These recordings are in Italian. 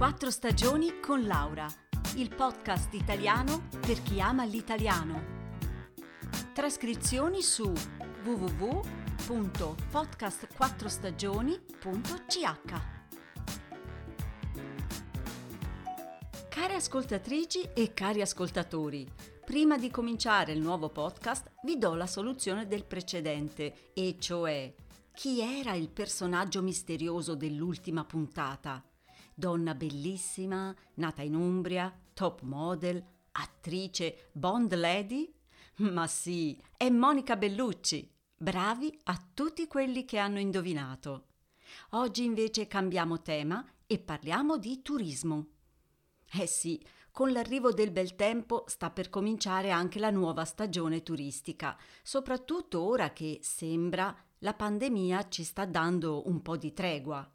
Quattro stagioni con Laura, il podcast italiano per chi ama l'italiano. Trascrizioni su www.podcastquattrostagioni.ch Care ascoltatrici e cari ascoltatori, prima di cominciare il nuovo podcast vi do la soluzione del precedente, e cioè chi era il personaggio misterioso dell'ultima puntata? Donna bellissima, nata in Umbria, top model, attrice, Bond lady? Ma sì, è Monica Bellucci. Bravi a tutti quelli che hanno indovinato. Oggi invece cambiamo tema e parliamo di turismo. Eh sì, con l'arrivo del bel tempo sta per cominciare anche la nuova stagione turistica, soprattutto ora che sembra la pandemia ci sta dando un po' di tregua.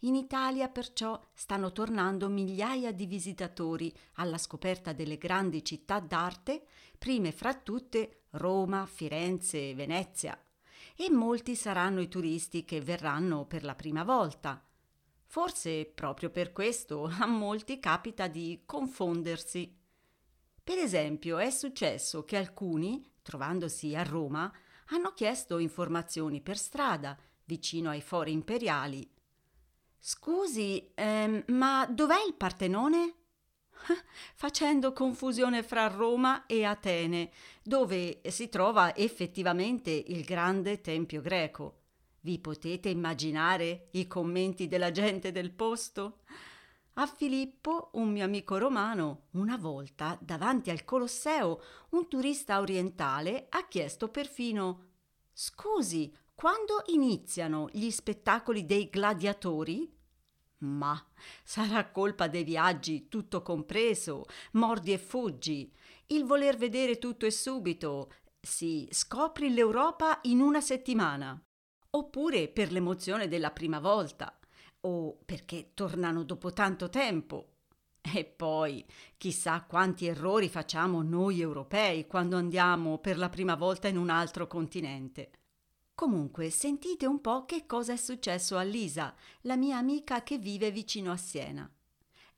In Italia perciò stanno tornando migliaia di visitatori alla scoperta delle grandi città d'arte, prime fra tutte Roma, Firenze e Venezia. E molti saranno i turisti che verranno per la prima volta. Forse proprio per questo a molti capita di confondersi. Per esempio è successo che alcuni, trovandosi a Roma, hanno chiesto informazioni per strada, vicino ai fori imperiali. Scusi, ehm, ma dov'è il Partenone? Facendo confusione fra Roma e Atene, dove si trova effettivamente il grande tempio greco. Vi potete immaginare i commenti della gente del posto? A Filippo, un mio amico romano, una volta davanti al Colosseo, un turista orientale ha chiesto perfino Scusi, quando iniziano gli spettacoli dei gladiatori? Ma sarà colpa dei viaggi, tutto compreso, mordi e fuggi, il voler vedere tutto e subito. Sì, scopri l'Europa in una settimana oppure per l'emozione della prima volta, o perché tornano dopo tanto tempo. E poi, chissà quanti errori facciamo noi europei quando andiamo per la prima volta in un altro continente. Comunque, sentite un po' che cosa è successo a Lisa, la mia amica che vive vicino a Siena.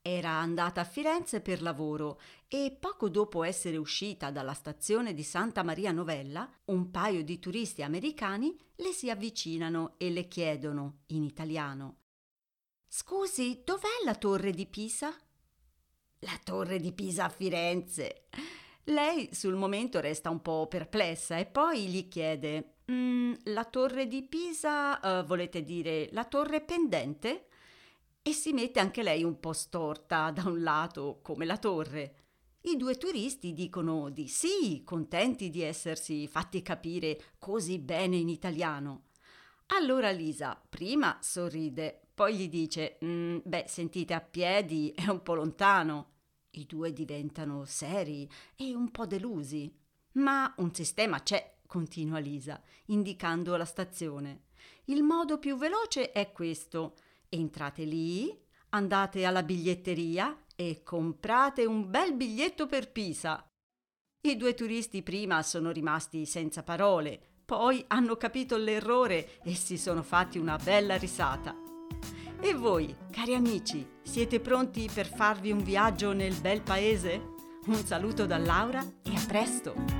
Era andata a Firenze per lavoro e poco dopo essere uscita dalla stazione di Santa Maria Novella, un paio di turisti americani le si avvicinano e le chiedono, in italiano, Scusi, dov'è la torre di Pisa? La torre di Pisa a Firenze. Lei sul momento resta un po' perplessa e poi gli chiede, mm, la torre di Pisa, uh, volete dire la torre pendente? e si mette anche lei un po' storta da un lato come la torre. I due turisti dicono di sì, contenti di essersi fatti capire così bene in italiano. Allora Lisa prima sorride, poi gli dice: mm, Beh, sentite a piedi, è un po' lontano. I due diventano seri e un po' delusi. Ma un sistema c'è, continua Lisa, indicando la stazione. Il modo più veloce è questo. Entrate lì, andate alla biglietteria e comprate un bel biglietto per Pisa. I due turisti prima sono rimasti senza parole, poi hanno capito l'errore e si sono fatti una bella risata. E voi, cari amici, siete pronti per farvi un viaggio nel bel paese? Un saluto da Laura e a presto!